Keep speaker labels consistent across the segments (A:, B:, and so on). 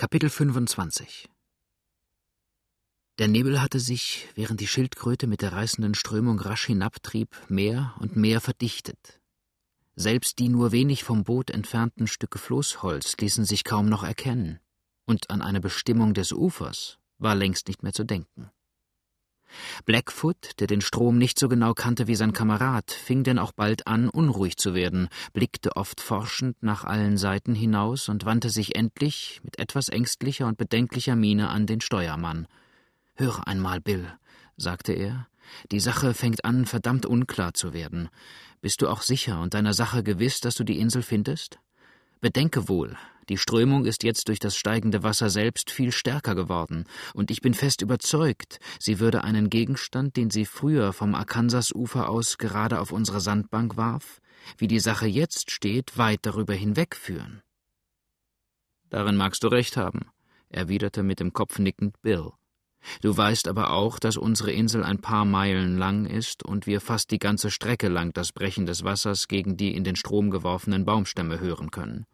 A: Kapitel 25 Der Nebel hatte sich, während die Schildkröte mit der reißenden Strömung rasch hinabtrieb, mehr und mehr verdichtet. Selbst die nur wenig vom Boot entfernten Stücke Floßholz ließen sich kaum noch erkennen, und an eine Bestimmung des Ufers war längst nicht mehr zu denken. Blackfoot, der den Strom nicht so genau kannte wie sein Kamerad, fing denn auch bald an, unruhig zu werden, blickte oft forschend nach allen Seiten hinaus und wandte sich endlich mit etwas ängstlicher und bedenklicher Miene an den Steuermann. Höre einmal, Bill, sagte er, die Sache fängt an, verdammt unklar zu werden. Bist du auch sicher und deiner Sache gewiss, dass du die Insel findest? Bedenke wohl, die Strömung ist jetzt durch das steigende Wasser selbst viel stärker geworden, und ich bin fest überzeugt, sie würde einen Gegenstand, den sie früher vom Arkansasufer aus gerade auf unsere Sandbank warf, wie die Sache jetzt steht, weit darüber hinwegführen. Darin magst du recht haben, erwiderte mit dem Kopf nickend Bill. Du weißt aber auch, dass unsere Insel ein paar Meilen lang ist und wir fast die ganze Strecke lang das Brechen des Wassers gegen die in den Strom geworfenen Baumstämme hören können.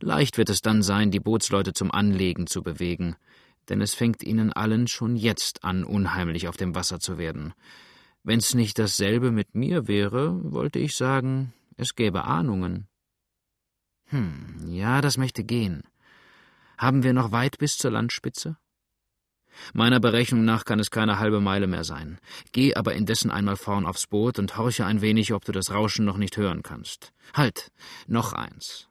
A: Leicht wird es dann sein, die Bootsleute zum Anlegen zu bewegen, denn es fängt ihnen allen schon jetzt an, unheimlich auf dem Wasser zu werden. Wenn's nicht dasselbe mit mir wäre, wollte ich sagen, es gäbe Ahnungen. Hm, ja, das möchte gehen. Haben wir noch weit bis zur Landspitze? Meiner Berechnung nach kann es keine halbe Meile mehr sein. Geh aber indessen einmal vorn aufs Boot und horche ein wenig, ob du das Rauschen noch nicht hören kannst. Halt, noch eins.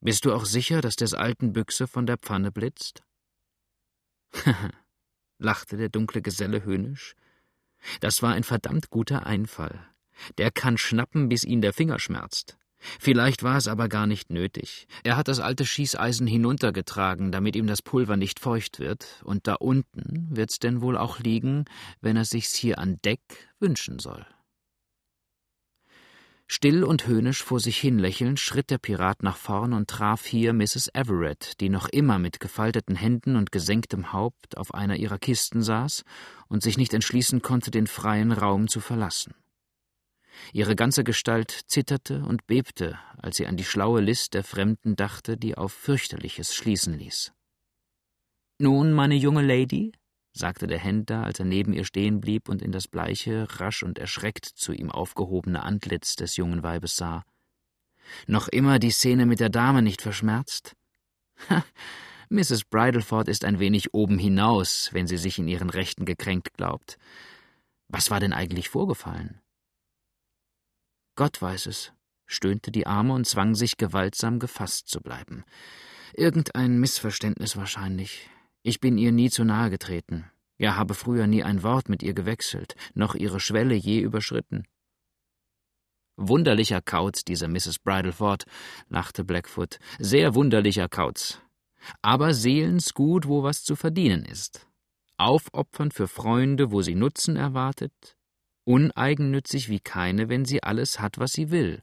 A: Bist du auch sicher, dass des alten Büchse von der Pfanne blitzt? lachte der dunkle Geselle höhnisch. Das war ein verdammt guter Einfall. Der kann schnappen, bis ihn der Finger schmerzt. Vielleicht war es aber gar nicht nötig. Er hat das alte Schießeisen hinuntergetragen, damit ihm das Pulver nicht feucht wird, und da unten wird's denn wohl auch liegen, wenn er sich's hier an Deck wünschen soll. Still und höhnisch vor sich hin lächelnd schritt der Pirat nach vorn und traf hier Mrs. Everett, die noch immer mit gefalteten Händen und gesenktem Haupt auf einer ihrer Kisten saß und sich nicht entschließen konnte, den freien Raum zu verlassen. Ihre ganze Gestalt zitterte und bebte, als sie an die schlaue List der Fremden dachte, die auf fürchterliches schließen ließ. Nun, meine junge Lady, sagte der Händler, als er neben ihr stehen blieb und in das bleiche, rasch und erschreckt zu ihm aufgehobene Antlitz des jungen Weibes sah. Noch immer die Szene mit der Dame nicht verschmerzt? Ha, Mrs. Bridleford ist ein wenig oben hinaus, wenn sie sich in ihren Rechten gekränkt glaubt. Was war denn eigentlich vorgefallen? Gott weiß es, stöhnte die Arme und zwang sich gewaltsam gefasst zu bleiben. Irgendein Missverständnis wahrscheinlich. Ich bin ihr nie zu nahe getreten. Ja, habe früher nie ein Wort mit ihr gewechselt, noch ihre Schwelle je überschritten. Wunderlicher Kauz, dieser Mrs. Bridleford, lachte Blackfoot. Sehr wunderlicher Kauz. Aber seelensgut, wo was zu verdienen ist. Aufopfern für Freunde, wo sie Nutzen erwartet, uneigennützig wie keine, wenn sie alles hat, was sie will.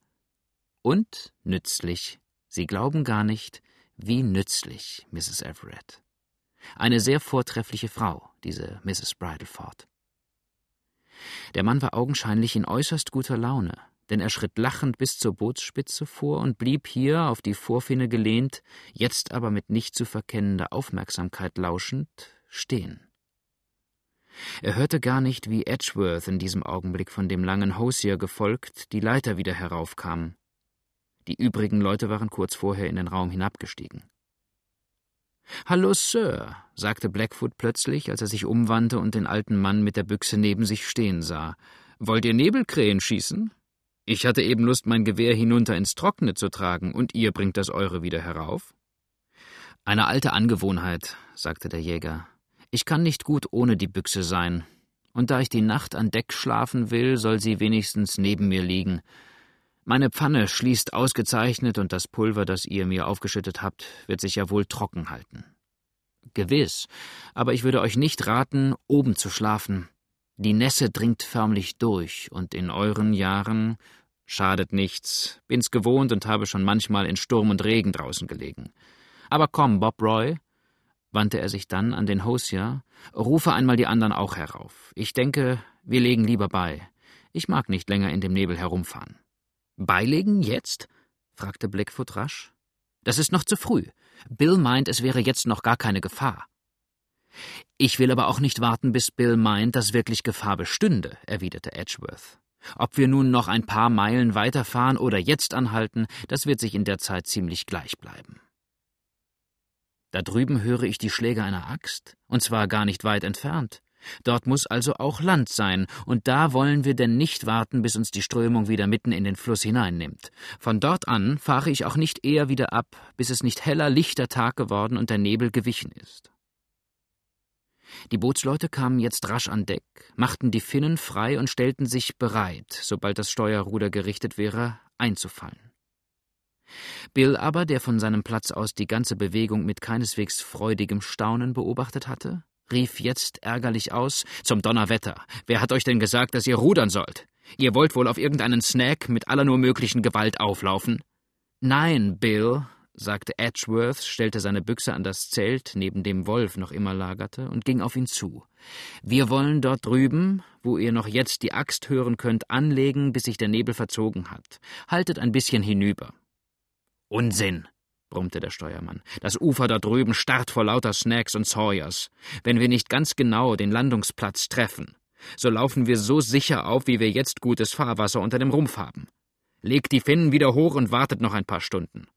A: Und nützlich. Sie glauben gar nicht, wie nützlich, Mrs. Everett. Eine sehr vortreffliche Frau, diese Mrs. Bridleford. Der Mann war augenscheinlich in äußerst guter Laune, denn er schritt lachend bis zur Bootsspitze vor und blieb hier auf die Vorfinne gelehnt, jetzt aber mit nicht zu verkennender Aufmerksamkeit lauschend, stehen. Er hörte gar nicht, wie Edgeworth in diesem Augenblick von dem langen Hosier gefolgt die Leiter wieder heraufkam. Die übrigen Leute waren kurz vorher in den Raum hinabgestiegen. Hallo, Sir, sagte Blackfoot plötzlich, als er sich umwandte und den alten Mann mit der Büchse neben sich stehen sah. Wollt ihr Nebelkrähen schießen? Ich hatte eben Lust, mein Gewehr hinunter ins Trockene zu tragen, und ihr bringt das eure wieder herauf? Eine alte Angewohnheit, sagte der Jäger. Ich kann nicht gut ohne die Büchse sein, und da ich die Nacht an Deck schlafen will, soll sie wenigstens neben mir liegen. Meine Pfanne schließt ausgezeichnet, und das Pulver, das ihr mir aufgeschüttet habt, wird sich ja wohl trocken halten. Gewiss, aber ich würde euch nicht raten, oben zu schlafen. Die Nässe dringt förmlich durch, und in euren Jahren schadet nichts, bin's gewohnt und habe schon manchmal in Sturm und Regen draußen gelegen. Aber komm, Bob Roy, wandte er sich dann an den Hosier, rufe einmal die anderen auch herauf. Ich denke, wir legen lieber bei. Ich mag nicht länger in dem Nebel herumfahren. Beilegen jetzt? fragte Blackfoot rasch. Das ist noch zu früh. Bill meint, es wäre jetzt noch gar keine Gefahr. Ich will aber auch nicht warten, bis Bill meint, dass wirklich Gefahr bestünde, erwiderte Edgeworth. Ob wir nun noch ein paar Meilen weiterfahren oder jetzt anhalten, das wird sich in der Zeit ziemlich gleich bleiben. Da drüben höre ich die Schläge einer Axt, und zwar gar nicht weit entfernt. Dort muss also auch Land sein, und da wollen wir denn nicht warten, bis uns die Strömung wieder mitten in den Fluss hineinnimmt. Von dort an fahre ich auch nicht eher wieder ab, bis es nicht heller, lichter Tag geworden und der Nebel gewichen ist. Die Bootsleute kamen jetzt rasch an Deck, machten die Finnen frei und stellten sich bereit, sobald das Steuerruder gerichtet wäre, einzufallen. Bill aber, der von seinem Platz aus die ganze Bewegung mit keineswegs freudigem Staunen beobachtet hatte, rief jetzt ärgerlich aus: Zum Donnerwetter! Wer hat euch denn gesagt, dass ihr rudern sollt? Ihr wollt wohl auf irgendeinen Snack mit aller nur möglichen Gewalt auflaufen? Nein, Bill, sagte Edgeworth, stellte seine Büchse an das Zelt, neben dem Wolf noch immer lagerte, und ging auf ihn zu. Wir wollen dort drüben, wo ihr noch jetzt die Axt hören könnt, anlegen, bis sich der Nebel verzogen hat. Haltet ein bisschen hinüber. Unsinn, brummte der Steuermann. Das Ufer da drüben starrt vor lauter Snacks und Sawyers. Wenn wir nicht ganz genau den Landungsplatz treffen, so laufen wir so sicher auf, wie wir jetzt gutes Fahrwasser unter dem Rumpf haben. Legt die Finnen wieder hoch und wartet noch ein paar Stunden.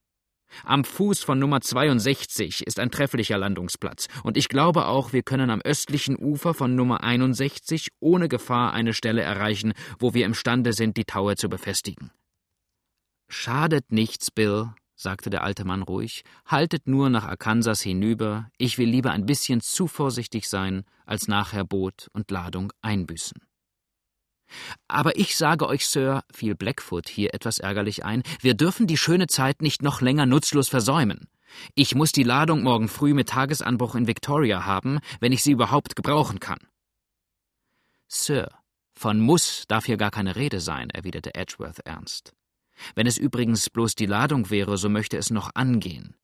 A: Am Fuß von Nummer 62 ist ein trefflicher Landungsplatz, und ich glaube auch, wir können am östlichen Ufer von Nummer 61 ohne Gefahr eine Stelle erreichen, wo wir imstande sind, die Taue zu befestigen. Schadet nichts, Bill, sagte der alte Mann ruhig, haltet nur nach Arkansas hinüber, ich will lieber ein bisschen zu vorsichtig sein, als nachher Boot und Ladung einbüßen. Aber ich sage euch, Sir, fiel Blackfoot hier etwas ärgerlich ein, wir dürfen die schöne Zeit nicht noch länger nutzlos versäumen. Ich muss die Ladung morgen früh mit Tagesanbruch in Victoria haben, wenn ich sie überhaupt gebrauchen kann. Sir, von muss darf hier gar keine Rede sein, erwiderte Edgeworth ernst. Wenn es übrigens bloß die Ladung wäre, so möchte es noch angehen.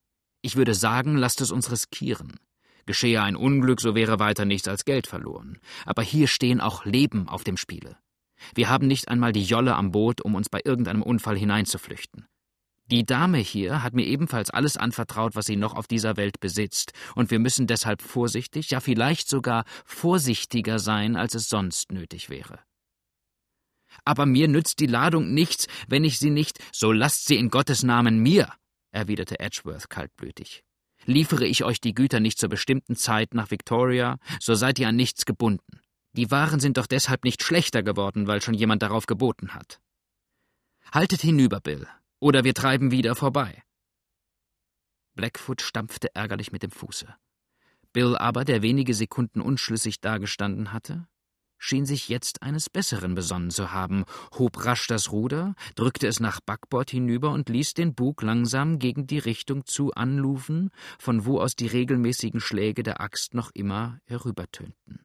A: Ich würde sagen, lasst es uns riskieren. Geschehe ein Unglück, so wäre weiter nichts als Geld verloren. Aber hier stehen auch Leben auf dem Spiele. Wir haben nicht einmal die Jolle am Boot, um uns bei irgendeinem Unfall hineinzuflüchten. Die Dame hier hat mir ebenfalls alles anvertraut, was sie noch auf dieser Welt besitzt, und wir müssen deshalb vorsichtig, ja vielleicht sogar vorsichtiger sein, als es sonst nötig wäre. Aber mir nützt die Ladung nichts, wenn ich sie nicht, so lasst sie in Gottes Namen mir, erwiderte Edgeworth kaltblütig. Liefere ich euch die Güter nicht zur bestimmten Zeit nach Victoria, so seid ihr an nichts gebunden. Die Waren sind doch deshalb nicht schlechter geworden, weil schon jemand darauf geboten hat. Haltet hinüber, Bill, oder wir treiben wieder vorbei. Blackfoot stampfte ärgerlich mit dem Fuße. Bill aber, der wenige Sekunden unschlüssig dagestanden hatte, schien sich jetzt eines Besseren besonnen zu haben, hob rasch das Ruder, drückte es nach Backbord hinüber und ließ den Bug langsam gegen die Richtung zu anlufen, von wo aus die regelmäßigen Schläge der Axt noch immer herübertönten.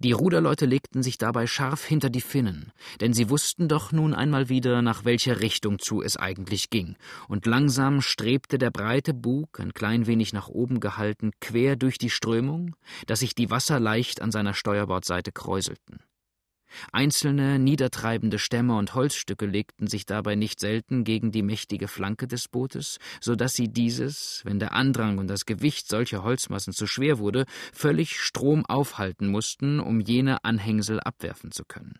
A: Die Ruderleute legten sich dabei scharf hinter die Finnen, denn sie wussten doch nun einmal wieder, nach welcher Richtung zu es eigentlich ging, und langsam strebte der breite Bug, ein klein wenig nach oben gehalten, quer durch die Strömung, dass sich die Wasser leicht an seiner Steuerbordseite kräuselten. Einzelne niedertreibende Stämme und Holzstücke legten sich dabei nicht selten gegen die mächtige Flanke des Bootes, so dass sie dieses, wenn der Andrang und das Gewicht solcher Holzmassen zu schwer wurde, völlig Strom aufhalten mussten, um jene Anhängsel abwerfen zu können.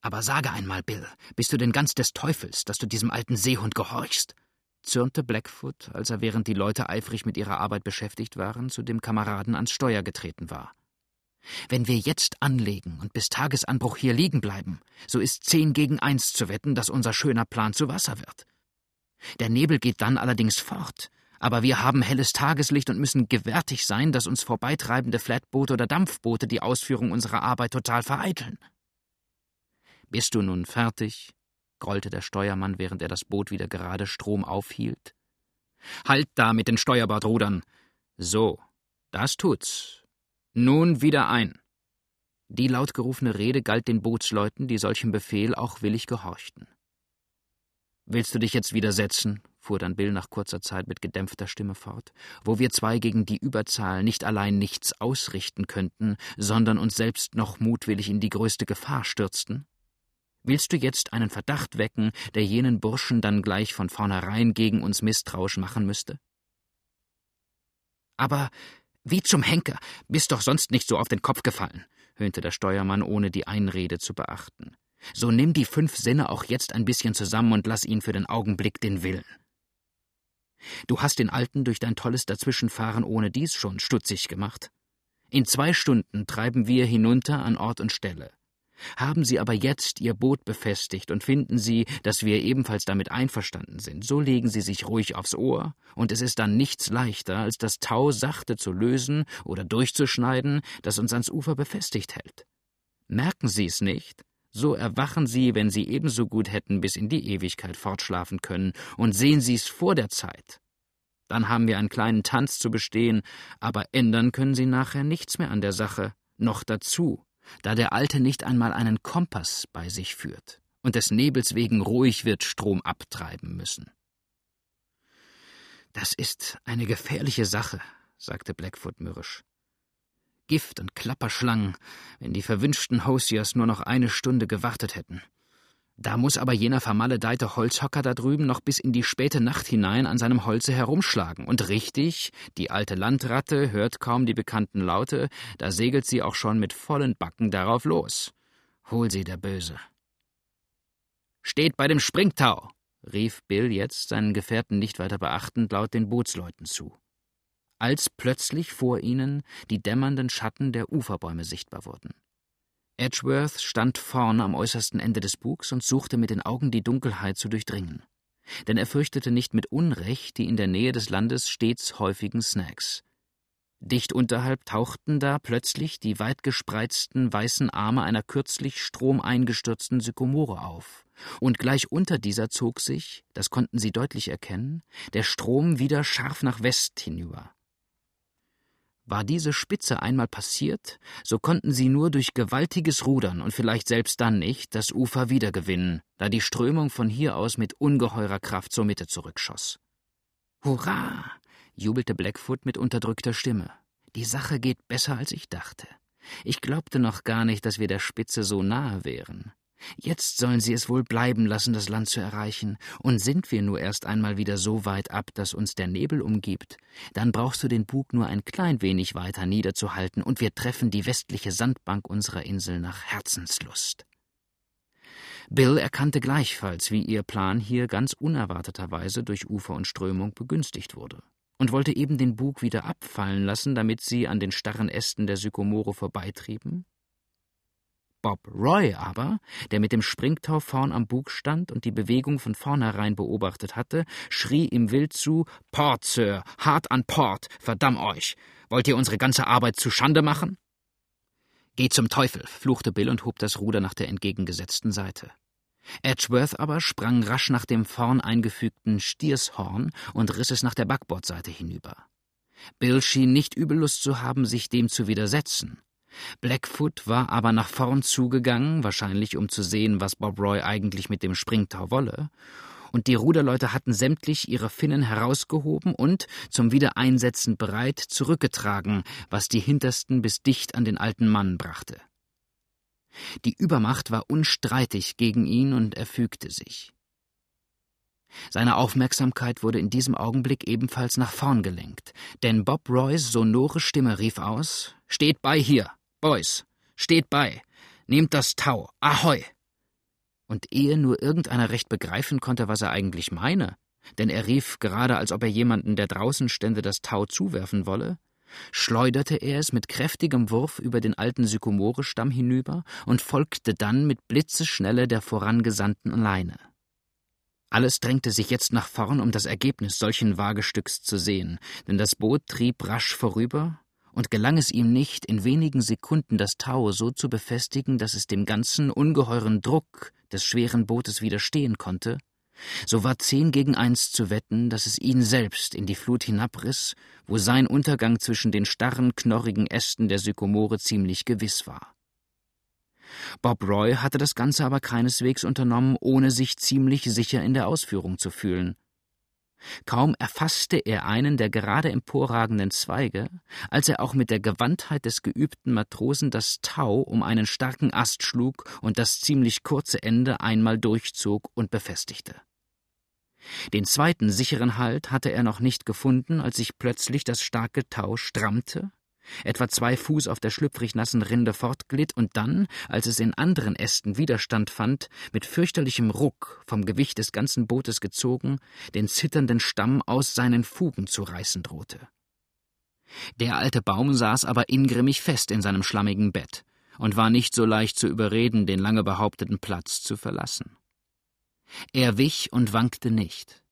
A: Aber sage einmal, Bill, bist du denn ganz des Teufels, dass du diesem alten Seehund gehorchst? zürnte Blackfoot, als er während die Leute eifrig mit ihrer Arbeit beschäftigt waren, zu dem Kameraden ans Steuer getreten war. Wenn wir jetzt anlegen und bis Tagesanbruch hier liegen bleiben, so ist zehn gegen eins zu wetten, dass unser schöner Plan zu Wasser wird. Der Nebel geht dann allerdings fort, aber wir haben helles Tageslicht und müssen gewärtig sein, dass uns vorbeitreibende Flatboote oder Dampfboote die Ausführung unserer Arbeit total vereiteln. Bist du nun fertig? grollte der Steuermann, während er das Boot wieder gerade Strom aufhielt. Halt da mit den Steuerbordrudern! So, das tut's. Nun wieder ein. Die laut gerufene Rede galt den Bootsleuten, die solchem Befehl auch willig gehorchten. Willst du dich jetzt widersetzen? fuhr dann Bill nach kurzer Zeit mit gedämpfter Stimme fort, wo wir zwei gegen die Überzahl nicht allein nichts ausrichten könnten, sondern uns selbst noch mutwillig in die größte Gefahr stürzten? Willst du jetzt einen Verdacht wecken, der jenen Burschen dann gleich von vornherein gegen uns misstrauisch machen müsste? Aber wie zum Henker, bist doch sonst nicht so auf den Kopf gefallen, höhnte der Steuermann, ohne die Einrede zu beachten. So nimm die fünf Sinne auch jetzt ein bisschen zusammen und lass ihn für den Augenblick den Willen. Du hast den Alten durch dein tolles Dazwischenfahren ohne dies schon stutzig gemacht. In zwei Stunden treiben wir hinunter an Ort und Stelle. Haben Sie aber jetzt Ihr Boot befestigt und finden Sie, dass wir ebenfalls damit einverstanden sind, so legen Sie sich ruhig aufs Ohr, und es ist dann nichts leichter, als das Tau sachte zu lösen oder durchzuschneiden, das uns ans Ufer befestigt hält. Merken Sie es nicht? So erwachen Sie, wenn Sie ebenso gut hätten bis in die Ewigkeit fortschlafen können, und sehen Sie es vor der Zeit. Dann haben wir einen kleinen Tanz zu bestehen, aber ändern können Sie nachher nichts mehr an der Sache, noch dazu da der Alte nicht einmal einen Kompass bei sich führt und des Nebels wegen ruhig wird Strom abtreiben müssen. Das ist eine gefährliche Sache, sagte Blackfoot mürrisch. Gift und Klapperschlangen, wenn die verwünschten Hosiers nur noch eine Stunde gewartet hätten. Da muss aber jener vermaledeite Holzhocker da drüben noch bis in die späte Nacht hinein an seinem Holze herumschlagen. Und richtig, die alte Landratte hört kaum die bekannten Laute, da segelt sie auch schon mit vollen Backen darauf los. Hol sie, der Böse. Steht bei dem Springtau, rief Bill jetzt, seinen Gefährten nicht weiter beachtend, laut den Bootsleuten zu. Als plötzlich vor ihnen die dämmernden Schatten der Uferbäume sichtbar wurden. Edgeworth stand vorn am äußersten Ende des Bugs und suchte mit den Augen die Dunkelheit zu durchdringen. Denn er fürchtete nicht mit Unrecht die in der Nähe des Landes stets häufigen Snacks. Dicht unterhalb tauchten da plötzlich die weit gespreizten weißen Arme einer kürzlich stromeingestürzten Sykomore auf, und gleich unter dieser zog sich, das konnten sie deutlich erkennen, der Strom wieder scharf nach West hinüber. War diese Spitze einmal passiert, so konnten sie nur durch gewaltiges Rudern und vielleicht selbst dann nicht das Ufer wiedergewinnen, da die Strömung von hier aus mit ungeheurer Kraft zur Mitte zurückschoss. Hurra! jubelte Blackfoot mit unterdrückter Stimme. Die Sache geht besser, als ich dachte. Ich glaubte noch gar nicht, dass wir der Spitze so nahe wären. Jetzt sollen sie es wohl bleiben lassen, das Land zu erreichen, und sind wir nur erst einmal wieder so weit ab, dass uns der Nebel umgibt, dann brauchst du den Bug nur ein klein wenig weiter niederzuhalten, und wir treffen die westliche Sandbank unserer Insel nach Herzenslust. Bill erkannte gleichfalls, wie ihr Plan hier ganz unerwarteterweise durch Ufer und Strömung begünstigt wurde, und wollte eben den Bug wieder abfallen lassen, damit sie an den starren Ästen der Sykomore vorbeitrieben, Bob Roy aber, der mit dem Springtau vorn am Bug stand und die Bewegung von vornherein beobachtet hatte, schrie ihm wild zu: Port, Sir, hart an Port, verdamm euch! Wollt ihr unsere ganze Arbeit zu Schande machen? Geht zum Teufel, fluchte Bill und hob das Ruder nach der entgegengesetzten Seite. Edgeworth aber sprang rasch nach dem vorn eingefügten Stiershorn und riss es nach der Backbordseite hinüber. Bill schien nicht übel Lust zu haben, sich dem zu widersetzen. Blackfoot war aber nach vorn zugegangen, wahrscheinlich um zu sehen, was Bob Roy eigentlich mit dem Springtau wolle, und die Ruderleute hatten sämtlich ihre Finnen herausgehoben und, zum Wiedereinsetzen bereit, zurückgetragen, was die hintersten bis dicht an den alten Mann brachte. Die Übermacht war unstreitig gegen ihn und er fügte sich. Seine Aufmerksamkeit wurde in diesem Augenblick ebenfalls nach vorn gelenkt, denn Bob Roys sonore Stimme rief aus: Steht bei hier! Boys, steht bei, nehmt das Tau, ahoi! Und ehe nur irgendeiner recht begreifen konnte, was er eigentlich meine, denn er rief gerade, als ob er jemanden, der draußen stände, das Tau zuwerfen wolle, schleuderte er es mit kräftigem Wurf über den alten Sykomorestamm hinüber und folgte dann mit Blitzeschnelle der vorangesandten Leine. Alles drängte sich jetzt nach vorn, um das Ergebnis solchen Wagestücks zu sehen, denn das Boot trieb rasch vorüber, und gelang es ihm nicht, in wenigen Sekunden das Tau so zu befestigen, dass es dem ganzen ungeheuren Druck des schweren Bootes widerstehen konnte, so war zehn gegen eins zu wetten, dass es ihn selbst in die Flut hinabriss, wo sein Untergang zwischen den starren, knorrigen Ästen der Sykomore ziemlich gewiss war. Bob Roy hatte das Ganze aber keineswegs unternommen, ohne sich ziemlich sicher in der Ausführung zu fühlen. Kaum erfasste er einen der gerade emporragenden Zweige, als er auch mit der Gewandtheit des geübten Matrosen das Tau um einen starken Ast schlug und das ziemlich kurze Ende einmal durchzog und befestigte. Den zweiten sicheren Halt hatte er noch nicht gefunden, als sich plötzlich das starke Tau strammte etwa zwei Fuß auf der schlüpfrig nassen Rinde fortglitt und dann, als es in anderen Ästen Widerstand fand, mit fürchterlichem Ruck, vom Gewicht des ganzen Bootes gezogen, den zitternden Stamm aus seinen Fugen zu reißen drohte. Der alte Baum saß aber ingrimmig fest in seinem schlammigen Bett und war nicht so leicht zu überreden, den lange behaupteten Platz zu verlassen. Er wich und wankte nicht,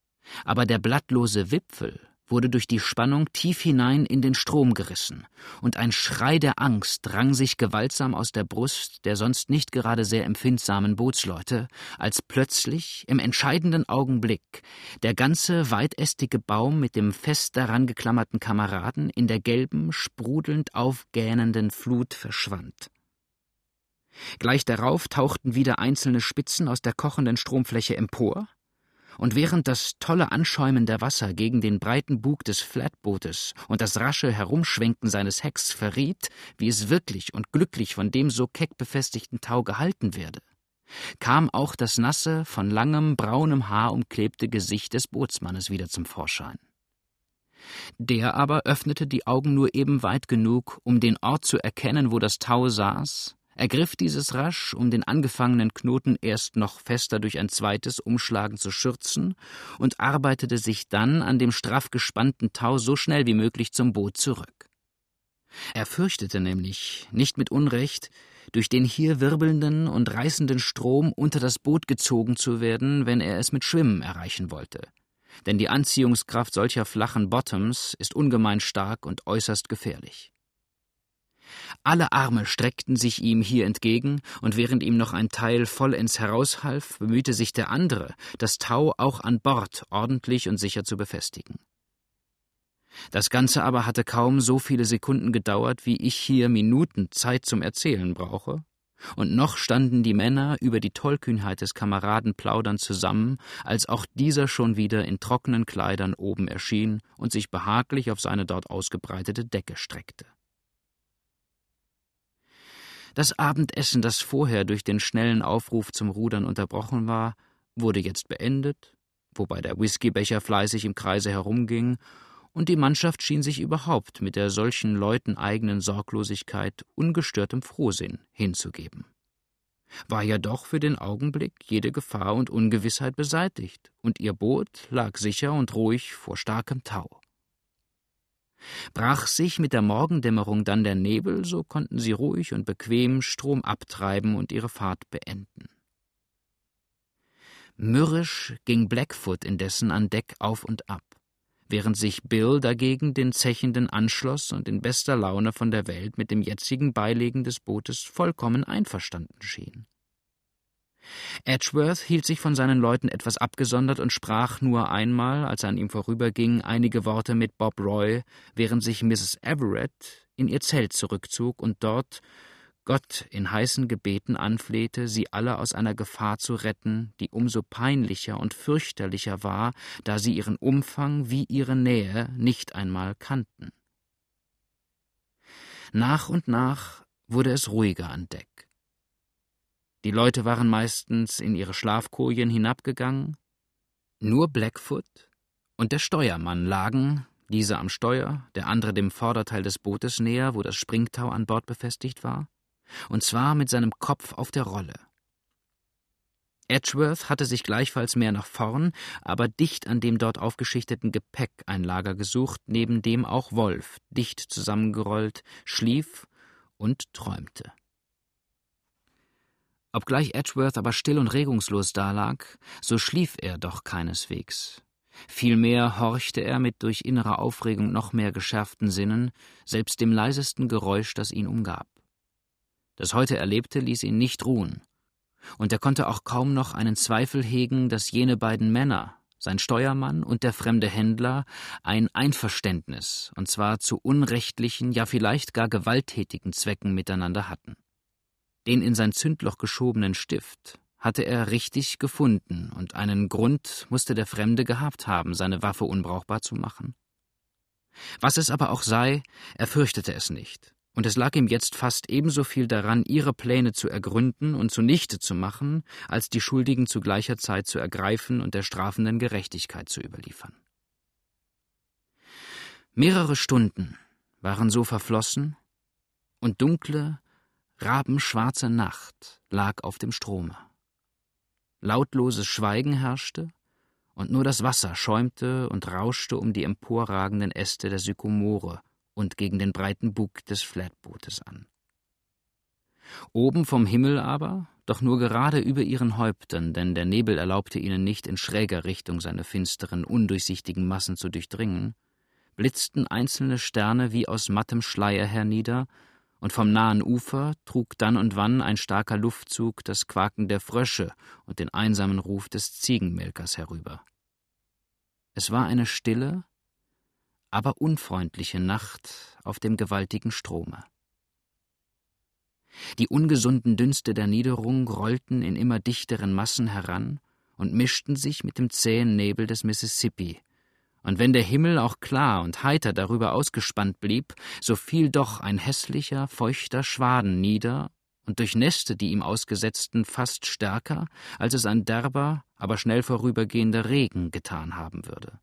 A: aber der blattlose Wipfel, wurde durch die Spannung tief hinein in den Strom gerissen, und ein Schrei der Angst drang sich gewaltsam aus der Brust der sonst nicht gerade sehr empfindsamen Bootsleute, als plötzlich, im entscheidenden Augenblick, der ganze weitästige Baum mit dem fest daran geklammerten Kameraden in der gelben, sprudelnd aufgähnenden Flut verschwand. Gleich darauf tauchten wieder einzelne Spitzen aus der kochenden Stromfläche empor, und während das tolle Anschäumen der Wasser gegen den breiten Bug des Flatbootes und das rasche Herumschwenken seines Hecks verriet, wie es wirklich und glücklich von dem so keck befestigten Tau gehalten werde, kam auch das nasse, von langem braunem Haar umklebte Gesicht des Bootsmannes wieder zum Vorschein. Der aber öffnete die Augen nur eben weit genug, um den Ort zu erkennen, wo das Tau saß, ergriff dieses rasch, um den angefangenen Knoten erst noch fester durch ein zweites Umschlagen zu schürzen, und arbeitete sich dann an dem straff gespannten Tau so schnell wie möglich zum Boot zurück. Er fürchtete nämlich, nicht mit Unrecht, durch den hier wirbelnden und reißenden Strom unter das Boot gezogen zu werden, wenn er es mit Schwimmen erreichen wollte. Denn die Anziehungskraft solcher flachen Bottoms ist ungemein stark und äußerst gefährlich. Alle Arme streckten sich ihm hier entgegen, und während ihm noch ein Teil vollends heraushalf, bemühte sich der andere, das Tau auch an Bord ordentlich und sicher zu befestigen. Das Ganze aber hatte kaum so viele Sekunden gedauert, wie ich hier Minuten Zeit zum Erzählen brauche, und noch standen die Männer über die Tollkühnheit des Kameraden plaudern zusammen, als auch dieser schon wieder in trockenen Kleidern oben erschien und sich behaglich auf seine dort ausgebreitete Decke streckte. Das Abendessen, das vorher durch den schnellen Aufruf zum Rudern unterbrochen war, wurde jetzt beendet, wobei der Whiskybecher fleißig im Kreise herumging, und die Mannschaft schien sich überhaupt mit der solchen Leuten eigenen Sorglosigkeit ungestörtem Frohsinn hinzugeben. War ja doch für den Augenblick jede Gefahr und Ungewissheit beseitigt, und ihr Boot lag sicher und ruhig vor starkem Tau. Brach sich mit der Morgendämmerung dann der Nebel, so konnten sie ruhig und bequem Strom abtreiben und ihre Fahrt beenden. Mürrisch ging Blackfoot indessen an Deck auf und ab, während sich Bill dagegen den Zechenden anschloss und in bester Laune von der Welt mit dem jetzigen Beilegen des Bootes vollkommen einverstanden schien. Edgeworth hielt sich von seinen Leuten etwas abgesondert und sprach nur einmal, als er an ihm vorüberging, einige Worte mit Bob Roy, während sich Mrs. Everett in ihr Zelt zurückzog und dort Gott in heißen Gebeten anflehte, sie alle aus einer Gefahr zu retten, die umso peinlicher und fürchterlicher war, da sie ihren Umfang wie ihre Nähe nicht einmal kannten. Nach und nach wurde es ruhiger an Deck. Die Leute waren meistens in ihre Schlafkojen hinabgegangen. Nur Blackfoot und der Steuermann lagen, dieser am Steuer, der andere dem Vorderteil des Bootes näher, wo das Springtau an Bord befestigt war, und zwar mit seinem Kopf auf der Rolle. Edgeworth hatte sich gleichfalls mehr nach vorn, aber dicht an dem dort aufgeschichteten Gepäck ein Lager gesucht, neben dem auch Wolf, dicht zusammengerollt, schlief und träumte. Obgleich Edgeworth aber still und regungslos dalag, so schlief er doch keineswegs. Vielmehr horchte er mit durch innere Aufregung noch mehr geschärften Sinnen, selbst dem leisesten Geräusch, das ihn umgab. Das heute Erlebte ließ ihn nicht ruhen, und er konnte auch kaum noch einen Zweifel hegen, dass jene beiden Männer, sein Steuermann und der fremde Händler, ein Einverständnis, und zwar zu unrechtlichen, ja vielleicht gar gewalttätigen Zwecken miteinander hatten. Den in sein Zündloch geschobenen Stift hatte er richtig gefunden, und einen Grund musste der Fremde gehabt haben, seine Waffe unbrauchbar zu machen. Was es aber auch sei, er fürchtete es nicht, und es lag ihm jetzt fast ebenso viel daran, ihre Pläne zu ergründen und zunichte zu machen, als die Schuldigen zu gleicher Zeit zu ergreifen und der strafenden Gerechtigkeit zu überliefern. Mehrere Stunden waren so verflossen, und dunkle, rabenschwarze Nacht lag auf dem Strome. Lautloses Schweigen herrschte, und nur das Wasser schäumte und rauschte um die emporragenden Äste der Sykomore und gegen den breiten Bug des Flatbootes an. Oben vom Himmel aber, doch nur gerade über ihren Häuptern, denn der Nebel erlaubte ihnen nicht in schräger Richtung seine finsteren, undurchsichtigen Massen zu durchdringen, blitzten einzelne Sterne wie aus mattem Schleier hernieder und vom nahen Ufer trug dann und wann ein starker Luftzug das Quaken der Frösche und den einsamen Ruf des Ziegenmelkers herüber. Es war eine stille, aber unfreundliche Nacht auf dem gewaltigen Strome. Die ungesunden Dünste der Niederung rollten in immer dichteren Massen heran und mischten sich mit dem zähen Nebel des Mississippi, und wenn der Himmel auch klar und heiter darüber ausgespannt blieb, so fiel doch ein hässlicher, feuchter Schwaden nieder und durchnässte die ihm ausgesetzten fast stärker, als es ein derber, aber schnell vorübergehender Regen getan haben würde.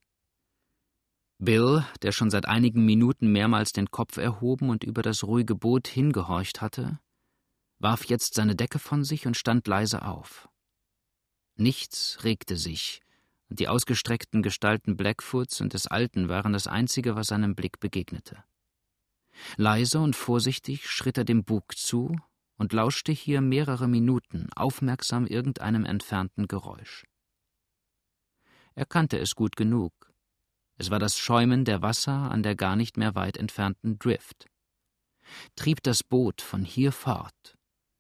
A: Bill, der schon seit einigen Minuten mehrmals den Kopf erhoben und über das ruhige Boot hingehorcht hatte, warf jetzt seine Decke von sich und stand leise auf. Nichts regte sich, und die ausgestreckten Gestalten Blackfoots und des Alten waren das Einzige, was seinem Blick begegnete. Leise und vorsichtig schritt er dem Bug zu und lauschte hier mehrere Minuten aufmerksam irgendeinem entfernten Geräusch. Er kannte es gut genug. Es war das Schäumen der Wasser an der gar nicht mehr weit entfernten Drift. Trieb das Boot von hier fort,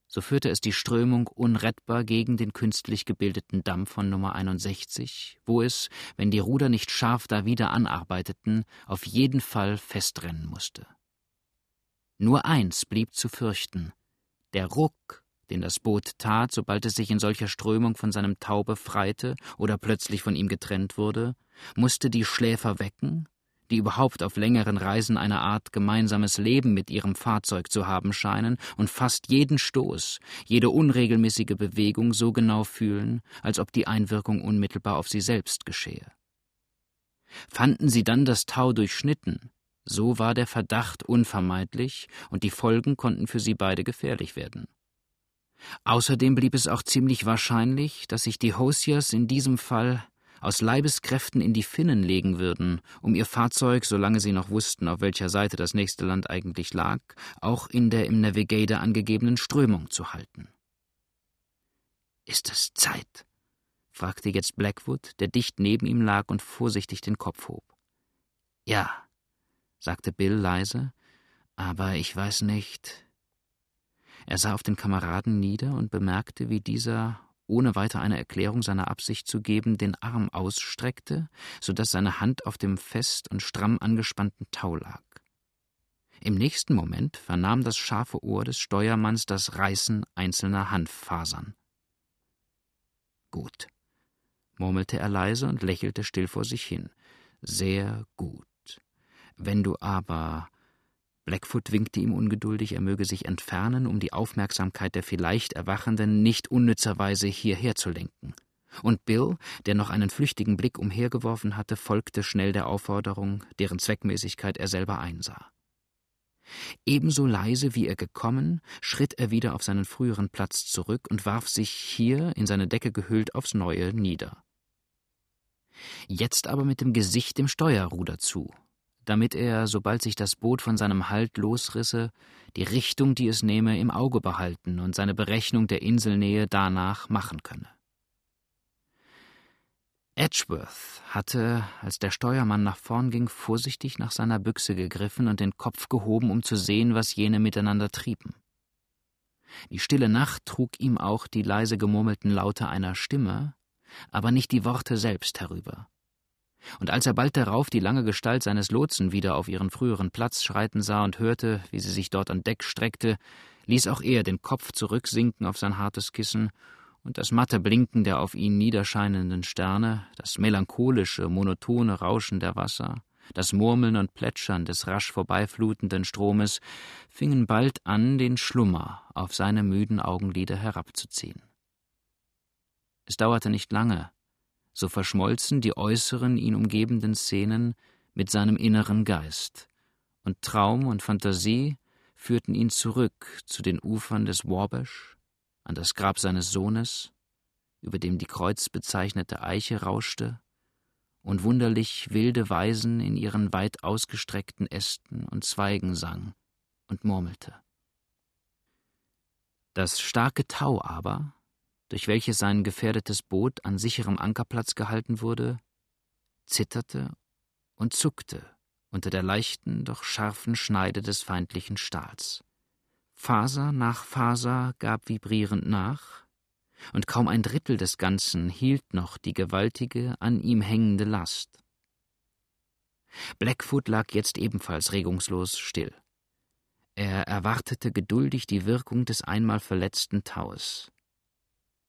A: so führte es die Strömung unrettbar gegen den künstlich gebildeten Damm von Nummer 61, wo es, wenn die Ruder nicht scharf da wieder anarbeiteten, auf jeden Fall festrennen musste. Nur eins blieb zu fürchten: der Ruck, den das Boot tat, sobald es sich in solcher Strömung von seinem Tau befreite oder plötzlich von ihm getrennt wurde, musste die Schläfer wecken die überhaupt auf längeren Reisen eine Art gemeinsames Leben mit ihrem Fahrzeug zu haben scheinen und fast jeden Stoß, jede unregelmäßige Bewegung so genau fühlen, als ob die Einwirkung unmittelbar auf sie selbst geschehe. Fanden sie dann das Tau durchschnitten, so war der Verdacht unvermeidlich und die Folgen konnten für sie beide gefährlich werden. Außerdem blieb es auch ziemlich wahrscheinlich, dass sich die Hosiers in diesem Fall aus Leibeskräften in die Finnen legen würden, um ihr Fahrzeug, solange sie noch wussten, auf welcher Seite das nächste Land eigentlich lag, auch in der im Navigator angegebenen Strömung zu halten. Ist es Zeit? fragte jetzt Blackwood, der dicht neben ihm lag und vorsichtig den Kopf hob. Ja, sagte Bill leise, aber ich weiß nicht. Er sah auf den Kameraden nieder und bemerkte, wie dieser ohne weiter eine Erklärung seiner Absicht zu geben, den Arm ausstreckte, so dass seine Hand auf dem fest und stramm angespannten Tau lag. Im nächsten Moment vernahm das scharfe Ohr des Steuermanns das Reißen einzelner Hanffasern. Gut, murmelte er leise und lächelte still vor sich hin. Sehr gut. Wenn du aber Blackfoot winkte ihm ungeduldig, er möge sich entfernen, um die Aufmerksamkeit der vielleicht Erwachenden nicht unnützerweise hierher zu lenken. Und Bill, der noch einen flüchtigen Blick umhergeworfen hatte, folgte schnell der Aufforderung, deren Zweckmäßigkeit er selber einsah. Ebenso leise wie er gekommen, schritt er wieder auf seinen früheren Platz zurück und warf sich hier, in seine Decke gehüllt, aufs Neue nieder. Jetzt aber mit dem Gesicht dem Steuerruder zu, damit er, sobald sich das Boot von seinem Halt losrisse, die Richtung, die es nehme, im Auge behalten und seine Berechnung der Inselnähe danach machen könne. Edgeworth hatte, als der Steuermann nach vorn ging, vorsichtig nach seiner Büchse gegriffen und den Kopf gehoben, um zu sehen, was jene miteinander trieben. Die stille Nacht trug ihm auch die leise gemurmelten Laute einer Stimme, aber nicht die Worte selbst herüber und als er bald darauf die lange Gestalt seines Lotsen wieder auf ihren früheren Platz schreiten sah und hörte, wie sie sich dort an Deck streckte, ließ auch er den Kopf zurücksinken auf sein hartes Kissen und das matte Blinken der auf ihn niederscheinenden Sterne, das melancholische, monotone Rauschen der Wasser, das Murmeln und Plätschern des rasch vorbeiflutenden Stromes fingen bald an, den Schlummer auf seine müden Augenlider herabzuziehen. Es dauerte nicht lange, so verschmolzen die äußeren ihn umgebenden Szenen mit seinem inneren Geist, und Traum und Fantasie führten ihn zurück zu den Ufern des Wabash, an das Grab seines Sohnes, über dem die kreuzbezeichnete Eiche rauschte, und wunderlich wilde Weisen in ihren weit ausgestreckten Ästen und Zweigen sang und murmelte. Das starke Tau aber, durch welches sein gefährdetes Boot an sicherem Ankerplatz gehalten wurde, zitterte und zuckte unter der leichten, doch scharfen Schneide des feindlichen Stahls. Faser nach Faser gab vibrierend nach, und kaum ein Drittel des Ganzen hielt noch die gewaltige, an ihm hängende Last. Blackfoot lag jetzt ebenfalls regungslos still. Er erwartete geduldig die Wirkung des einmal verletzten Taues.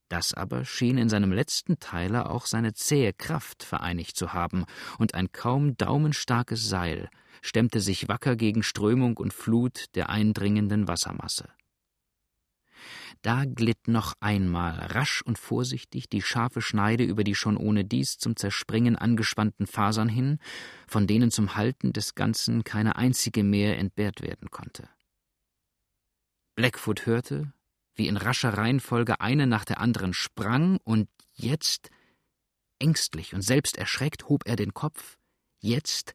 A: Das aber schien in seinem letzten Teiler auch seine zähe Kraft vereinigt zu haben, und ein kaum daumenstarkes Seil stemmte sich wacker gegen Strömung und Flut der eindringenden Wassermasse. Da glitt noch einmal rasch und vorsichtig die scharfe Schneide über die schon ohnedies zum Zerspringen angespannten Fasern hin, von denen zum Halten des Ganzen keine einzige mehr entbehrt werden konnte. Blackfoot hörte, wie in rascher Reihenfolge eine nach der anderen sprang, und jetzt, ängstlich und selbst erschreckt, hob er den Kopf, jetzt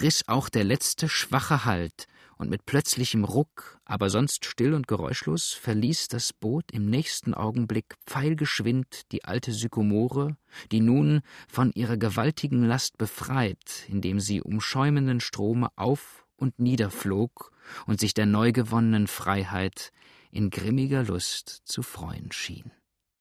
A: riss auch der letzte schwache Halt, und mit plötzlichem Ruck, aber sonst still und geräuschlos, verließ das Boot im nächsten Augenblick pfeilgeschwind die alte Sykomore, die nun von ihrer gewaltigen Last befreit, indem sie um schäumenden Strome auf und niederflog und sich der neu gewonnenen Freiheit in grimmiger Lust zu freuen schien.